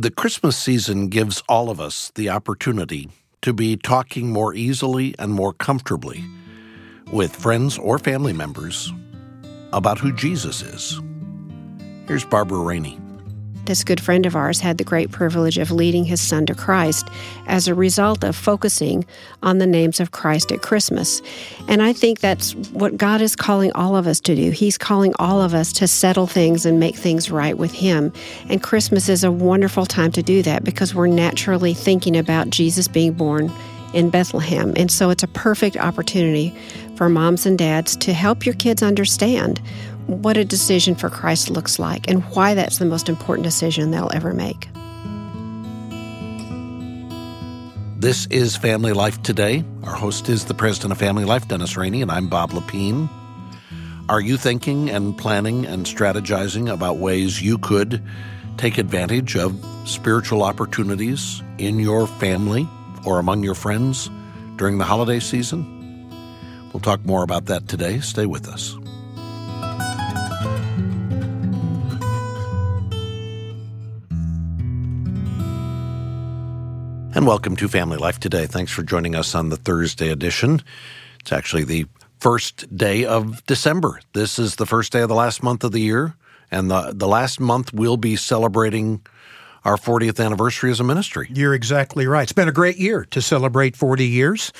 The Christmas season gives all of us the opportunity to be talking more easily and more comfortably with friends or family members about who Jesus is. Here's Barbara Rainey. This good friend of ours had the great privilege of leading his son to Christ as a result of focusing on the names of Christ at Christmas. And I think that's what God is calling all of us to do. He's calling all of us to settle things and make things right with Him. And Christmas is a wonderful time to do that because we're naturally thinking about Jesus being born in Bethlehem. And so it's a perfect opportunity for moms and dads to help your kids understand what a decision for Christ looks like and why that's the most important decision they'll ever make. This is Family Life Today. Our host is the president of Family Life, Dennis Rainey, and I'm Bob Lepine. Are you thinking and planning and strategizing about ways you could take advantage of spiritual opportunities in your family or among your friends during the holiday season? We'll talk more about that today. Stay with us. And welcome to Family Life Today. Thanks for joining us on the Thursday edition. It's actually the first day of December. This is the first day of the last month of the year, and the, the last month we'll be celebrating our 40th anniversary as a ministry. You're exactly right. It's been a great year to celebrate 40 years.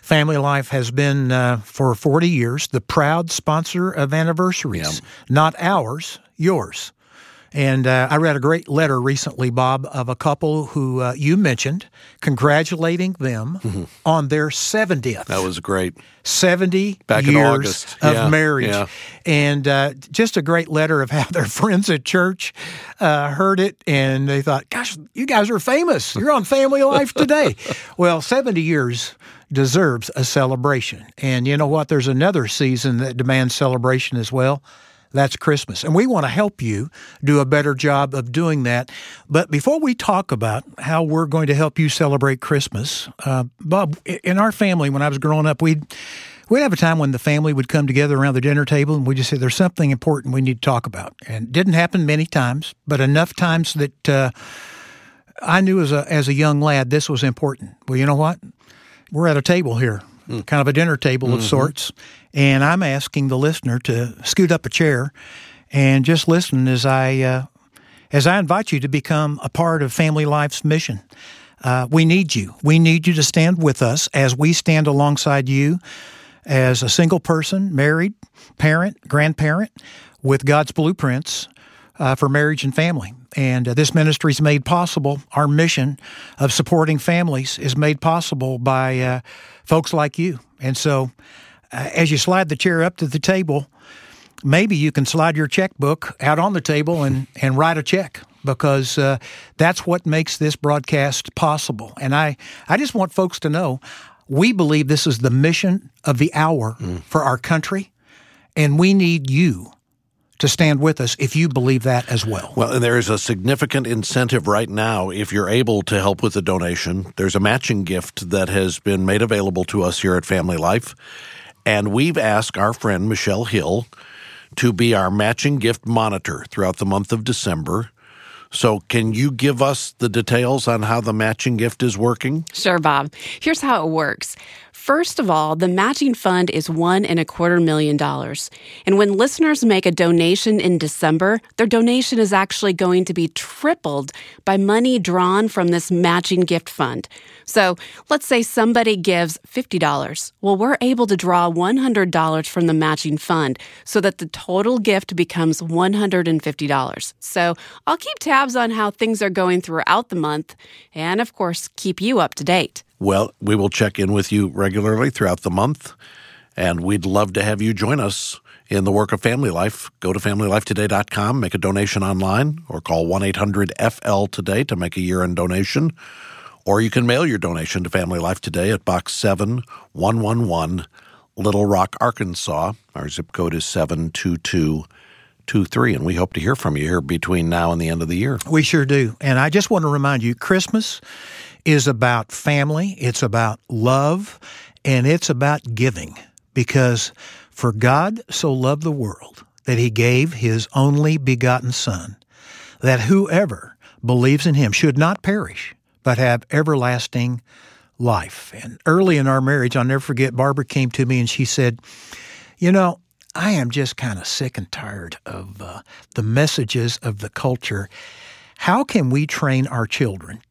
Family Life has been, uh, for 40 years, the proud sponsor of anniversaries. Yeah. Not ours, yours. And uh, I read a great letter recently, Bob, of a couple who uh, you mentioned, congratulating them mm-hmm. on their 70th. That was great. 70 Back years of yeah, marriage. Yeah. And uh, just a great letter of how their friends at church uh, heard it and they thought, gosh, you guys are famous. You're on Family Life today. well, 70 years deserves a celebration. And you know what? There's another season that demands celebration as well that's Christmas. And we want to help you do a better job of doing that. But before we talk about how we're going to help you celebrate Christmas, uh, Bob, in our family, when I was growing up, we'd we'd have a time when the family would come together around the dinner table and we'd just say there's something important we need to talk about and it didn't happen many times but enough times that uh, i knew as a as a young lad this was important well you know what we're at a table here mm. kind of a dinner table mm-hmm. of sorts. And I'm asking the listener to scoot up a chair and just listen as I uh, as I invite you to become a part of Family Life's mission. Uh, we need you. We need you to stand with us as we stand alongside you as a single person, married, parent, grandparent, with God's blueprints uh, for marriage and family. And uh, this ministry is made possible. Our mission of supporting families is made possible by uh, folks like you. And so, uh, as you slide the chair up to the table, maybe you can slide your checkbook out on the table and, and write a check because uh, that's what makes this broadcast possible. And I, I just want folks to know we believe this is the mission of the hour mm. for our country, and we need you to stand with us if you believe that as well. Well, and there is a significant incentive right now if you're able to help with a donation. There's a matching gift that has been made available to us here at Family Life. And we've asked our friend Michelle Hill to be our matching gift monitor throughout the month of December. So, can you give us the details on how the matching gift is working? Sure, Bob. Here's how it works. First of all, the matching fund is one and a quarter million dollars. And when listeners make a donation in December, their donation is actually going to be tripled by money drawn from this matching gift fund. So let's say somebody gives $50. Well, we're able to draw $100 from the matching fund so that the total gift becomes $150. So I'll keep tabs on how things are going throughout the month and, of course, keep you up to date. Well, we will check in with you regularly throughout the month, and we'd love to have you join us in the work of family life. Go to familylifetoday.com, make a donation online, or call 1 800 FL today to make a year end donation. Or you can mail your donation to Family Life Today at Box 7111, Little Rock, Arkansas. Our zip code is 72223, and we hope to hear from you here between now and the end of the year. We sure do. And I just want to remind you Christmas is about family, it's about love, and it's about giving. Because for God so loved the world that he gave his only begotten Son, that whoever believes in him should not perish, but have everlasting life. And early in our marriage, I'll never forget, Barbara came to me and she said, You know, I am just kind of sick and tired of uh, the messages of the culture. How can we train our children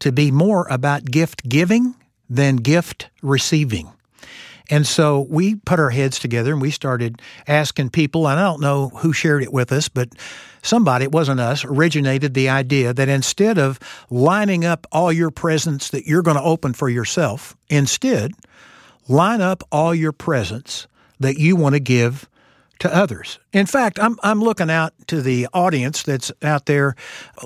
to be more about gift giving than gift receiving? And so we put our heads together and we started asking people, and I don't know who shared it with us, but somebody, it wasn't us, originated the idea that instead of lining up all your presents that you're going to open for yourself, instead, line up all your presents that you want to give to others. In fact, I'm I'm looking out to the audience that's out there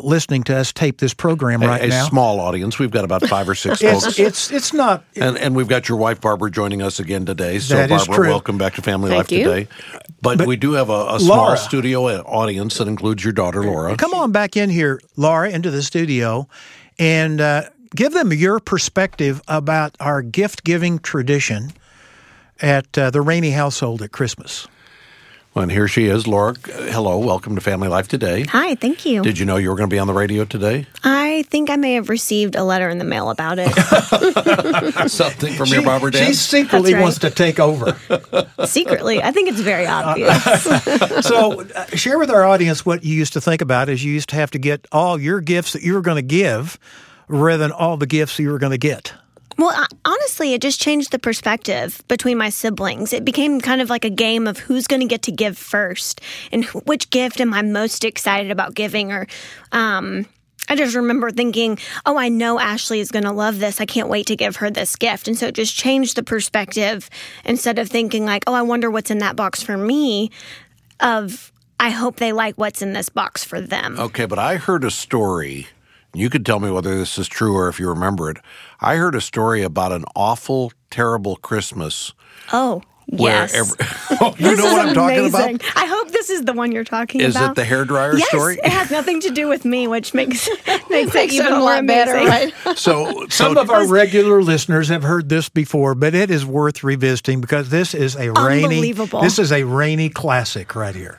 listening to us tape this program right a, a now. small audience. We've got about five or six It's folks. it's it's not and, and we've got your wife Barbara joining us again today. So That is Barbara, true. welcome back to Family Thank Life you. today. But, we do have a, a small Laura. studio audience that includes your daughter Laura. Come on back in here, Laura, into the studio, and uh, give them your perspective about our gift giving tradition at uh, the Rainey household at Christmas. And here she is, Laura. Hello, welcome to Family Life today. Hi, thank you. Did you know you were going to be on the radio today? I think I may have received a letter in the mail about it. Something from your Barbara dad? She secretly right. wants to take over. Secretly, I think it's very obvious. so, uh, share with our audience what you used to think about as you used to have to get all your gifts that you were going to give rather than all the gifts you were going to get. Well, I- honestly, it just changed the perspective between my siblings. It became kind of like a game of who's going to get to give first and wh- which gift am I most excited about giving. Or um, I just remember thinking, oh, I know Ashley is going to love this. I can't wait to give her this gift. And so it just changed the perspective instead of thinking, like, oh, I wonder what's in that box for me, of I hope they like what's in this box for them. Okay, but I heard a story. You could tell me whether this is true or if you remember it. I heard a story about an awful, terrible Christmas. Oh, Where yes. every- oh, you know what I'm talking amazing. about? I hope this is the one you're talking Is about. Is it the hairdryer yes, story? it has nothing to do with me, which makes makes, Makes it even a more lot better, amazing. right? So, Some of our regular listeners have heard this before, but it is worth revisiting because this is a Rainey. This is a Rainey classic right here.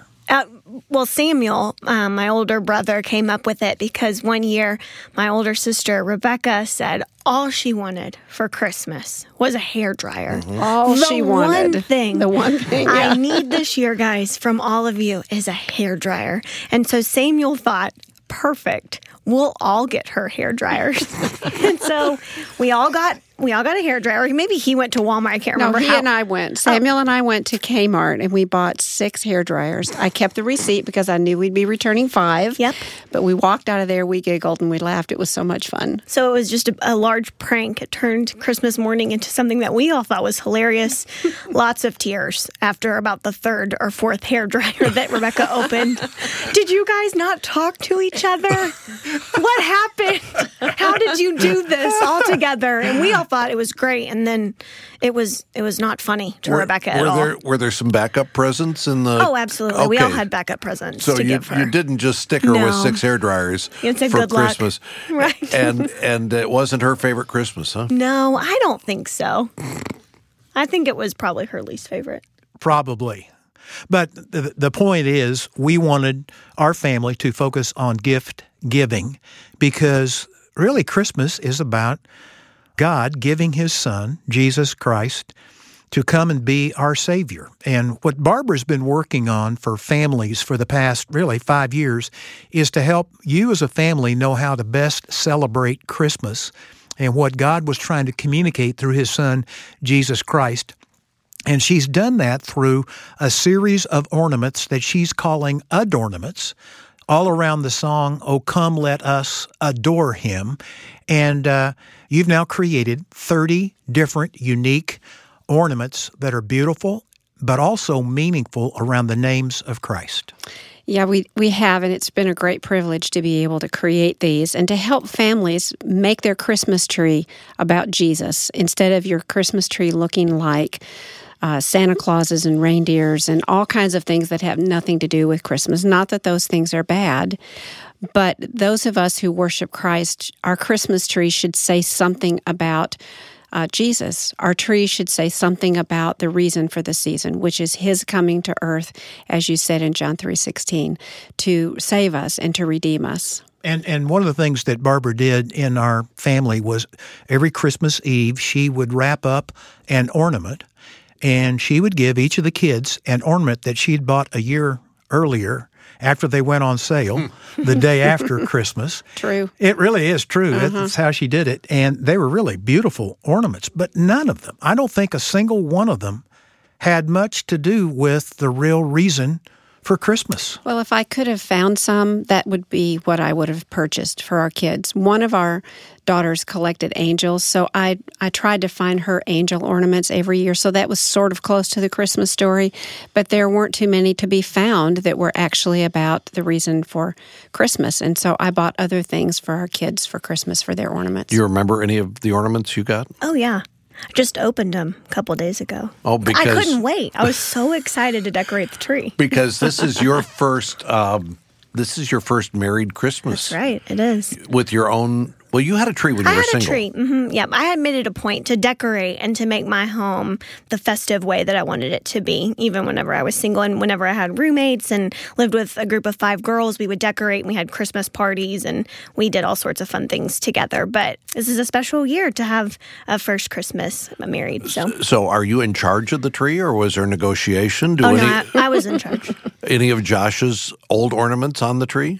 Well, Samuel, um, my older brother, came up with it because one year my older sister Rebecca said all she wanted for Christmas was a hair dryer. All the she one thing, The one thing. I need this year, guys, from all of you is a hair dryer. And so Samuel thought, perfect. We'll all get her hair dryers. and so we all got we all got a hair dryer. Maybe he went to Walmart. I can't No, remember he how. and I went. Samuel and I went to Kmart and we bought six hair dryers. I kept the receipt because I knew we'd be returning five. Yep. But we walked out of there, we giggled and we laughed. It was so much fun. So it was just a, a large prank. It turned Christmas morning into something that we all thought was hilarious. Lots of tears after about the third or fourth hair dryer that Rebecca opened. Did you guys not talk to each other? What happened? How did you do this all together? And we all thought it was great, and then it was it was not funny to were, Rebecca were at all. there were there some backup presents in the? Oh, absolutely. We all had backup presents So to you give her. you didn't just stick her with six hair dryers It's a for good luck. Christmas, Right. And and it wasn't her favorite Christmas, huh? No, I don't think so. I think it was probably her least favorite. Probably. But the, the point is, we wanted our family to focus on gift giving because really Christmas is about God giving his son, Jesus Christ, to come and be our Savior. And what Barbara's been working on for families for the past really five years is to help you as a family know how to best celebrate Christmas and what God was trying to communicate through his son, Jesus Christ. And she's done that through a series of ornaments that she's calling adornaments all around the song, Oh Come Let Us Adore Him. And uh, you've now created 30 different unique ornaments that are beautiful but also meaningful around the names of Christ. Yeah, we, we have, and it's been a great privilege to be able to create these and to help families make their Christmas tree about Jesus instead of your Christmas tree looking like uh, Santa Clauses and reindeers and all kinds of things that have nothing to do with Christmas. Not that those things are bad, but those of us who worship Christ, our Christmas tree should say something about uh, Jesus. Our tree should say something about the reason for the season, which is His coming to earth, as you said in John three sixteen, to save us and to redeem us. And and one of the things that Barbara did in our family was every Christmas Eve she would wrap up an ornament and she would give each of the kids an ornament that she'd bought a year earlier after they went on sale hmm. the day after Christmas. True. It really is true. That's uh-huh. how she did it. And they were really beautiful ornaments, but none of them, I don't think a single one of them had much to do with the real reason for Christmas. Well, if I could have found some, that would be what I would have purchased for our kids. One of our daughters collected angels, so I I tried to find her angel ornaments every year. So that was sort of close to the Christmas story, but there weren't too many to be found that were actually about the reason for Christmas. And so I bought other things for our kids for Christmas for their ornaments. Do you remember any of the ornaments you got? Oh yeah. I just opened them a couple days ago. Oh, because I couldn't wait. I was so excited to decorate the tree. because this is your first um, this is your first married Christmas That's right. It is. with your own. Well, you had a tree when you I were had a tree. hmm Yeah, I had made it a point to decorate and to make my home the festive way that I wanted it to be. Even whenever I was single and whenever I had roommates and lived with a group of five girls, we would decorate. And we had Christmas parties and we did all sorts of fun things together. But this is a special year to have a first Christmas married. So, So, are you in charge of the tree, or was there negotiation? Do oh any no, I, I was in charge. any of Josh's old ornaments on the tree?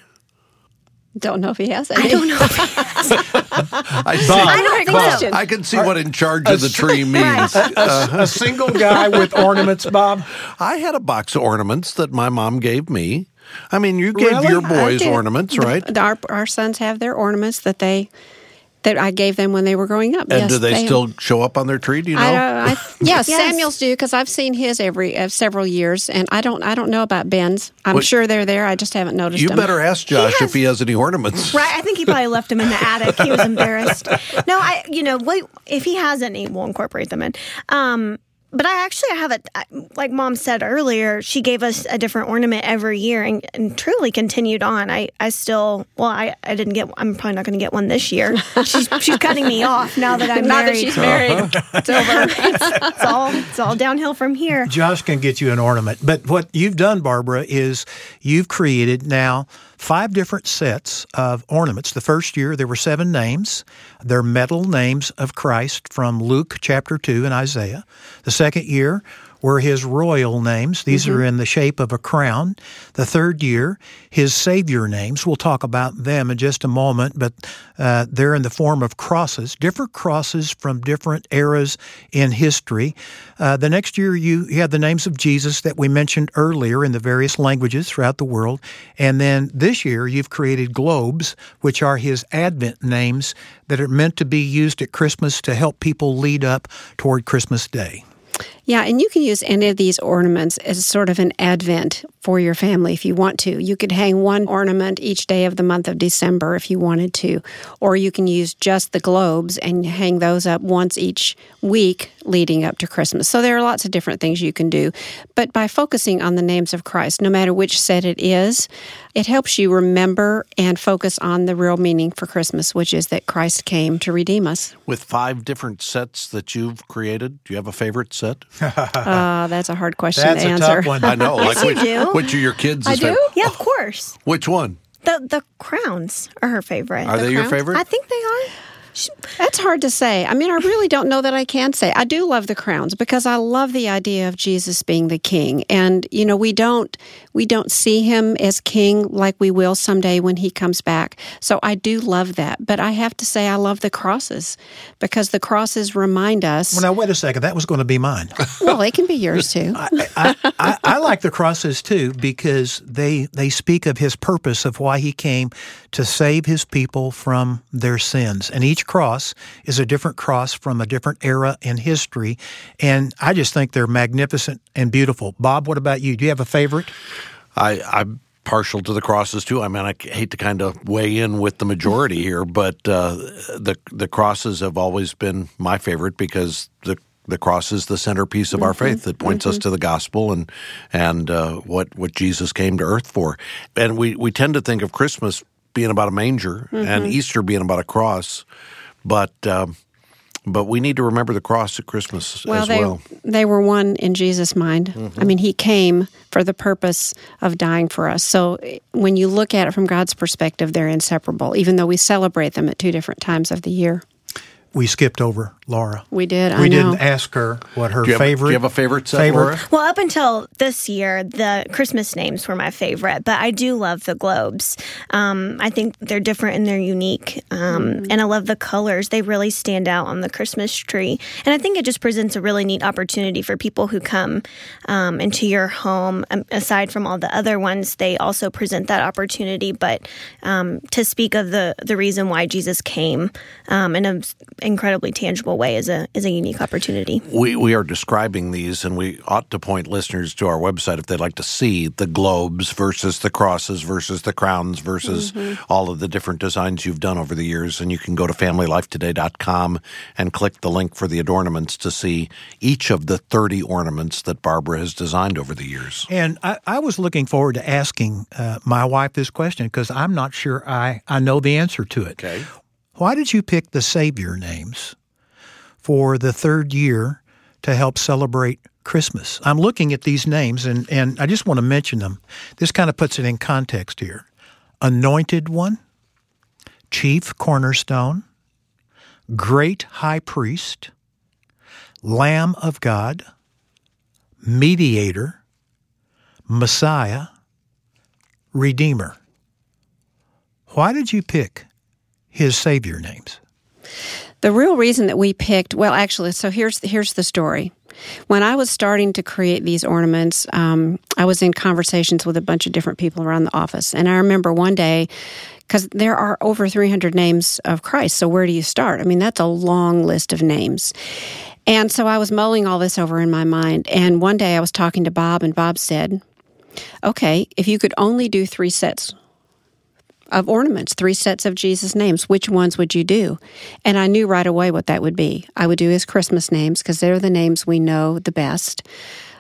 Don't know if he has any. I don't know. I see. I don't think so. I can see what in charge of the tree means. Uh-huh. a single guy with ornaments, Bob. I had a box of ornaments that my mom gave me. I mean, you gave Really? your boys ornaments, right? The- Our, our sons have their ornaments that they that I gave them when they were growing up. And yes, do they, still show up on their tree? Do you know? I, uh, I, yeah, Yes. Samuel's do because I've seen his every uh, several years, and I don't. I don't know about Ben's. I'm Well, sure they're there. I just haven't noticed you them. better ask Josh has- if he has any ornaments. Right, I think he probably left them in the attic. He was embarrassed. No, I, you know, wait, if he has any, we'll incorporate them in. Um, but I actually have a like Mom said earlier, she gave us a different ornament every year and, and truly continued on. I, I still, well, I, I didn't get, I'm probably not going to get one this year. She's, she's cutting me off now that I'm Now that married. she's married, it's uh-huh. over. it's all, it's all downhill from here. Josh can get you an ornament. But what you've done, Barbara, is you've created now five different sets of ornaments. The first year, there were seven names. They're metal names of Christ from Luke chapter 2 and Isaiah. The second year, were his royal names. These are in the shape of a crown. The third year, his Savior names. We'll talk about them in just a moment, but uh, they're in the form of crosses, different crosses from different eras in history. Uh, the next year, you, you had the names of Jesus that we mentioned earlier in the various languages throughout the world. And then this year, you've created globes, which are his Advent names that are meant to be used at Christmas to help people lead up toward Christmas Day. Yeah, and you can use any of these ornaments as sort of an advent for your family if you want to. You could hang one ornament each day of the month of December if you wanted to, or you can use just the globes and hang those up once each week leading up to Christmas. So there are lots of different things you can do. But by focusing on the names of Christ, no matter which set it is, it helps you remember and focus on the real meaning for Christmas, which is that Christ came to redeem us. With five different sets that you've created, do you have a favorite set? Uh, that's a hard question That's to a answer. tough one. I know. like you which, do. which are your kids? I do? favorite? Yeah, of course. Which one? The the crowns are her favorite. Are The they your favorite? I think they are. That's hard to say. I mean, I really don't know that I can say. I do love the crowns because I love the idea of Jesus being the king. And you know, we don't we don't see him as king like we will someday when he comes back. So I do love that. But I have to say I love the crosses because the crosses remind us Well, now wait a second. That was going to be mine. well, they can be yours too. I, I, I like the crosses too because they they speak of his purpose of why he came to save his people from their sins, and each cross is a different cross from a different era in history, and I just think they're magnificent and beautiful. Bob, what about you? Do you have a favorite? I, I'm partial to the crosses too. I mean, I hate to kind of weigh in with the majority here, but uh, the the crosses have always been my favorite because the the cross is the centerpiece of our faith that points us to the gospel and and uh, what what Jesus came to earth for. And we we tend to think of Christmas being about a manger and Easter being about a cross, but um, But we need to remember the cross at Christmas Well, as they well. they were one in Jesus' mind. I mean, He came for the purpose of dying for us. So eh, when you look at it from God's perspective, they're inseparable. Even though we celebrate them at two different times of the year, We skipped over Laura. we did. I we know. didn't ask her what her Do you, have, favorite. do you have a favorite set, favorite? Laura? Well, up until this year, the Christmas names were my favorite, but I do love the globes. Um, I think they're different and they're unique, um, and I love the colors. They really stand out on the Christmas tree, and I think it just presents a really neat opportunity for people who come um, into your home. Um, aside from all the other ones, they also present that opportunity, but um, to speak of the the reason why Jesus came um, in an incredibly tangible way is a is a unique opportunity. We, we are describing these, and we ought to point listeners to our website if they'd like to see the globes versus the crosses versus the crowns versus all of the different designs you've done over the years. And you can go to familylifetoday.com and click the link for the adornments to see each of the 30 ornaments that Barbara has designed over the years. And I, I was looking forward to asking uh, my wife this question because I'm not sure I, I know the answer to it. Okay. Why did you pick the Savior names for the third year to help celebrate Christmas? I'm looking at these names and, and I just want to mention them. This kind of puts it in context here Anointed One, Chief Cornerstone, Great High Priest, Lamb of God, Mediator, Messiah, Redeemer. Why did you pick his Savior names? The real reason that we picked, well, actually, so here's here's the story. When I was starting to create these ornaments, um, I was in conversations with a bunch of different people around the office, and I remember one day because there are over 300 names of Christ. So where do you start? I mean, that's a long list of names. And so I was mulling all this over in my mind, and one day I was talking to Bob, and Bob said, "Okay, if you could only do three sets of ornaments, three sets of Jesus' names. Which ones would you do? And I knew right away what that would be. I would do his Christmas names because they're the names we know the best.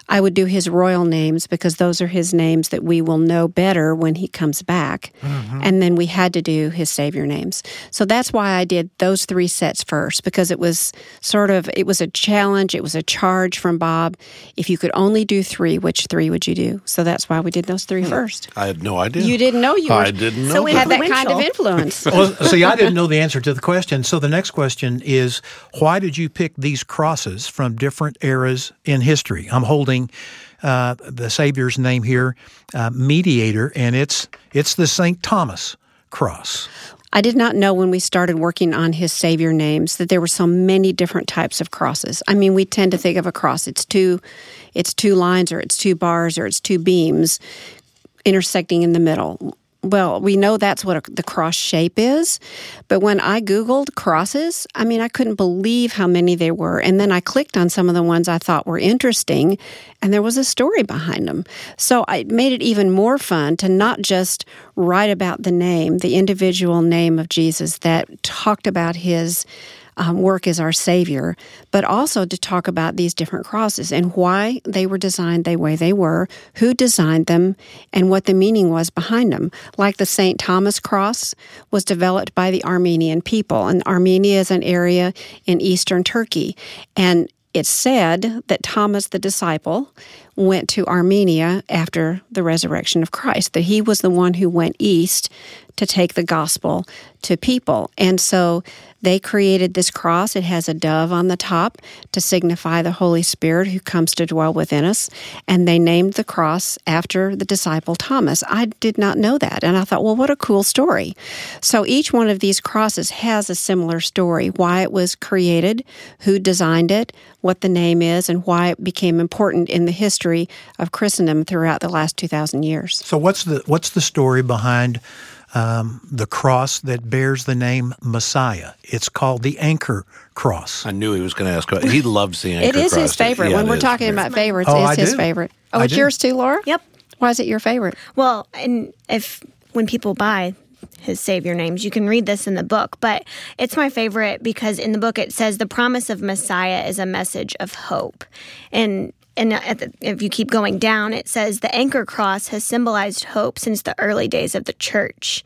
I would do his royal names because those are his names that we will know better when he comes back. Mm-hmm. And then we had to do his savior names. So that's why I did those three sets first because it was sort of it was a challenge, it was a charge from Bob. If you could only do 3, which 3 would you do? So that's why we did those three hmm. first. I had no idea. You didn't know you were I didn't know So we had that kind of influence. well, see, I didn't know the answer to the question. So the next question is why did you pick these crosses from different eras in history? I'm holding uh, the Savior's name here, uh, Mediator, and it's it's the St. Thomas cross. I did not know when we started working on his Savior names that there were so many different types of crosses. I mean, we tend to think of a cross; it's two, it's two lines, or it's two bars, or it's two beams intersecting in the middle. Well, we know that's what a, the cross shape is, but when I Googled crosses, I mean, I couldn't believe how many there were. And then I clicked on some of the ones I thought were interesting, and there was a story behind them. So it made it even more fun to not just write about the name, the individual name of Jesus that talked about his um, work as our Savior, but also to talk about these different crosses and why they were designed the way they were, who designed them, and what the meaning was behind them. Like the St. Thomas cross was developed by the Armenian people, and Armenia is an area in eastern Turkey. And it's said that Thomas the disciple went to Armenia after the resurrection of Christ, that he was the one who went east to take the gospel to people. And so they created this cross. It has a dove on the top to signify the Holy Spirit who comes to dwell within us. And they named the cross after the disciple Thomas. I did not know that. And I thought, well, what a cool story. So each one of these crosses has a similar story why it was created, who designed it, what the name is, and why it became important in the history of Christendom throughout the last 2,000 years. So what's the what's the story behind um, the cross that bears the name Messiah? It's called the Anchor Cross. I knew he was going to ask. About, he loves the anchor cross. It is his favorite. Yeah, when we're is. talking about favorites, Oh, it's I his do. favorite. Oh, I it's do. yours too, Laura? Yep. Why is it your favorite? Well, and if when people buy his savior names, you can read this in the book, but it's my favorite because in the book it says the promise of Messiah is a message of hope. And and the, if you keep going down, it says the anchor cross has symbolized hope since the early days of the church.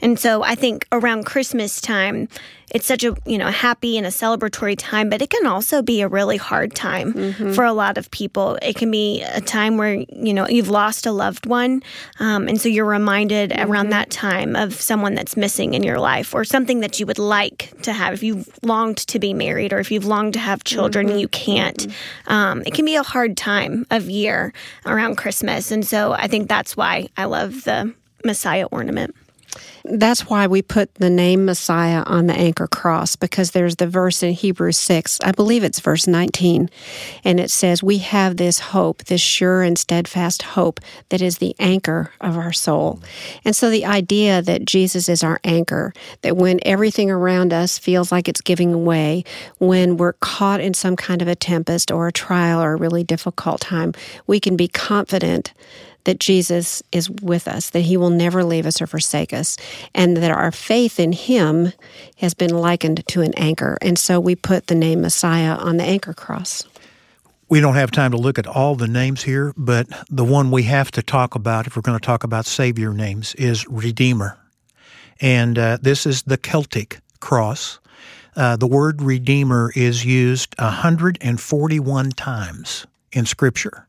And so I think around Christmas time, it's such a you know happy and a celebratory time, but it can also be a really hard time mm-hmm. for a lot of people. It can be a time where you know you've lost a loved one, um, and so you're reminded mm-hmm. around that time of someone that's missing in your life, or something that you would like to have. If you've longed to be married, or if you've longed to have children mm-hmm. you can't, mm-hmm. um, it can be a hard time of year around Christmas. And so I think that's why I love the Messiah ornament. That's why we put the name Messiah on the anchor cross because there's the verse in Hebrews 6, I believe it's verse 19, and it says, We have this hope, this sure and steadfast hope that is the anchor of our soul. And so the idea that Jesus is our anchor, that when everything around us feels like it's giving away, when we're caught in some kind of a tempest or a trial or a really difficult time, we can be confident that Jesus is with us, that he will never leave us or forsake us, and that our faith in him has been likened to an anchor. And so we put the name Messiah on the anchor cross. We don't have time to look at all the names here, but the one we have to talk about, if we're going to talk about Savior names, is Redeemer. And uh, this is the Celtic cross. Uh, the word Redeemer is used 141 times in Scripture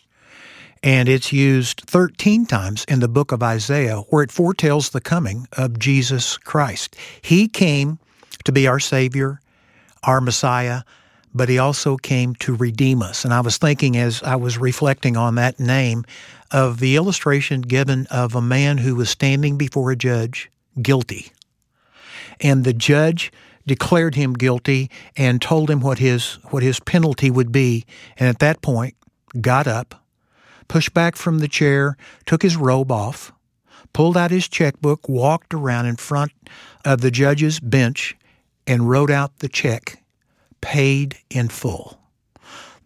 and it's used 13 times in the book of Isaiah where it foretells the coming of Jesus Christ. He came to be our Savior, our Messiah, but He also came to redeem us. And I was thinking as I was reflecting on that name of the illustration given of a man who was standing before a judge guilty. And the judge declared him guilty and told him what his what his penalty would be and at that point got up pushed back from the chair, took his robe off, pulled out his checkbook, walked around in front of the judge's bench, and wrote out the check, paid in full.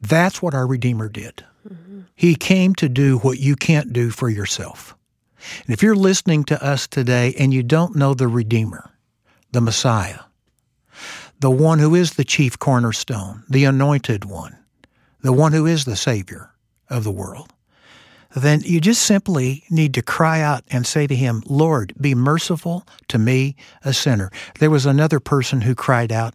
That's what our Redeemer did. Mm-hmm. He came to do what you can't do for yourself. And if you're listening to us today and you don't know the Redeemer, the Messiah, the one who is the chief cornerstone, the anointed one, the one who is the Savior of the world, then you just simply need to cry out and say to him, Lord, be merciful to me, a sinner. There was another person who cried out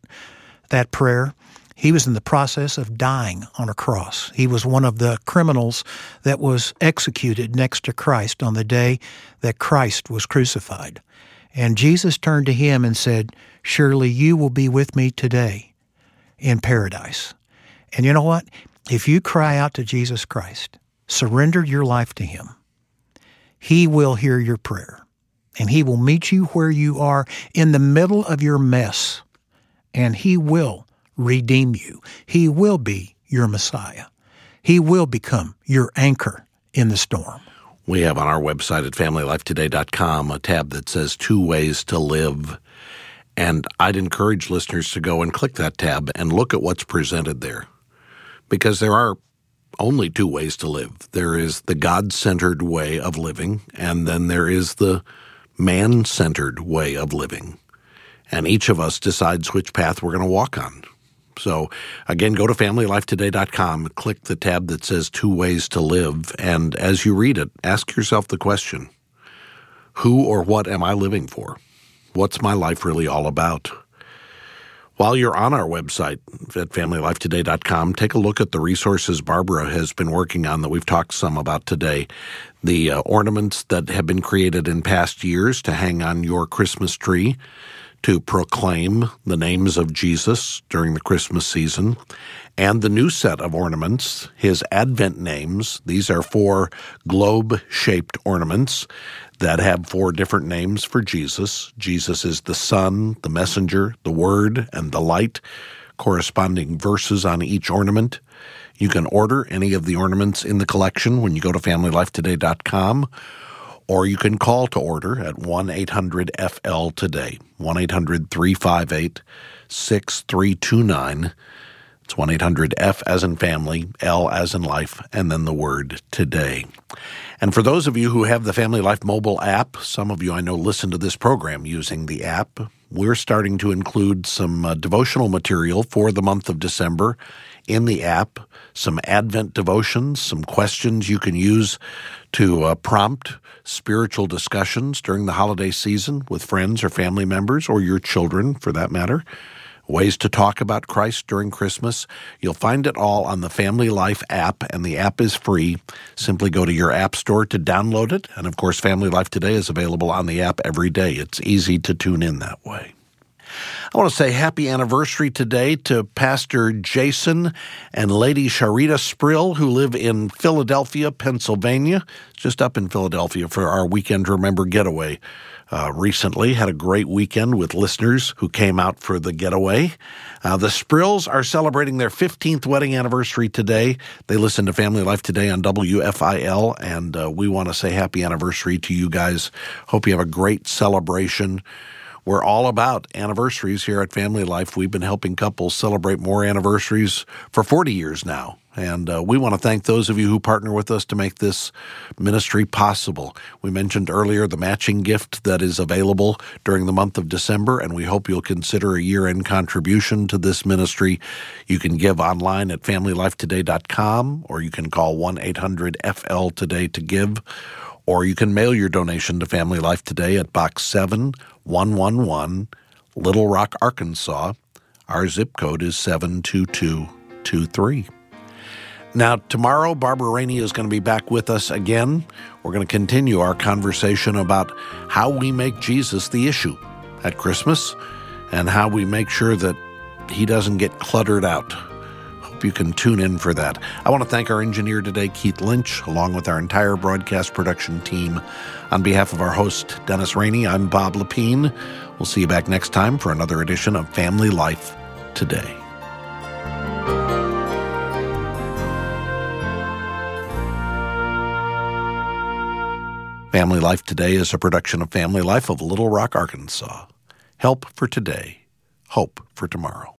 that prayer. He was in the process of dying on a cross. He was one of the criminals that was executed next to Christ on the day that Christ was crucified. And Jesus turned to him and said, Surely you will be with me today in paradise. And you know what? If you cry out to Jesus Christ, surrender your life to Him, He will hear your prayer and He will meet you where you are in the middle of your mess and He will redeem you. He will be your Messiah. He will become your anchor in the storm. We have on our website at familylifetoday.com a tab that says Two Ways to Live. And I'd encourage listeners to go and click that tab and look at what's presented there. Because there are only two ways to live. There is the God centered way of living, and then there is the man centered way of living. And each of us decides which path we're going to walk on. So, again, go to familylifetoday.com, click the tab that says Two Ways to Live, and as you read it, ask yourself the question Who or what am I living for? What's my life really all about? While you're on our website at familylifetoday.com, take a look at the resources Barbara has been working on that we've talked some about today. The uh, ornaments that have been created in past years to hang on your Christmas tree to proclaim the names of Jesus during the Christmas season, and the new set of ornaments, his Advent names. These are four globe shaped ornaments that have four different names for Jesus. Jesus is the Son, the Messenger, the Word, and the Light, corresponding verses on each ornament. You can order any of the ornaments in the collection when you go to familylifetoday.com, or you can call to order at 1 800 FL today, 1 800 358 6329. It's 1 800 F as in family, L as in life, and then the word today. And for those of you who have the Family Life mobile app, some of you I know listen to this program using the app. we're starting to include some uh, devotional material for the month of December in the app, some Advent devotions, some questions you can use to uh, prompt spiritual discussions during the holiday season with friends or family members or your children for that matter ways to talk about Christ during Christmas. You'll find it all on the Family Life app, and the app is free. Simply go to your app store to download it. And of course, Family Life Today is available on the app every day. It's easy to tune in that way. I want to say happy anniversary today to Pastor Jason and Lady Sharita Sprill, who live in Philadelphia, Pennsylvania, just up in Philadelphia for our Weekend Remember getaway uh, recently. Had a great weekend with listeners who came out for the getaway. Uh, the Sprills are celebrating their 15th wedding anniversary today. They listen to Family Life today on WFIL, and uh, we want to say happy anniversary to you guys. Hope you have a great celebration. We're all about anniversaries here at Family Life. We've been helping couples celebrate more anniversaries for 40 years now. And uh, we want to thank those of you who partner with us to make this ministry possible. We mentioned earlier the matching gift that is available during the month of December, and we hope you'll consider a year end contribution to this ministry. You can give online at familylifetoday.com, or you can call 1 800 FL Today to give, or you can mail your donation to Family Life Today at Box 7111, Little Rock, Arkansas. Our zip code is 72223. Now, tomorrow, Barbara Rainey is going to be back with us again. We're going to continue our conversation about how we make Jesus the issue at Christmas and how we make sure that he doesn't get cluttered out. Hope you can tune in for that. I want to thank our engineer today, Keith Lynch, along with our entire broadcast production team. On behalf of our host, Dennis Rainey, I'm Bob Lepine. We'll see you back next time for another edition of Family Life Today. Family Life Today is a production of Family Life of Little Rock, Arkansas. Help for today, hope for tomorrow.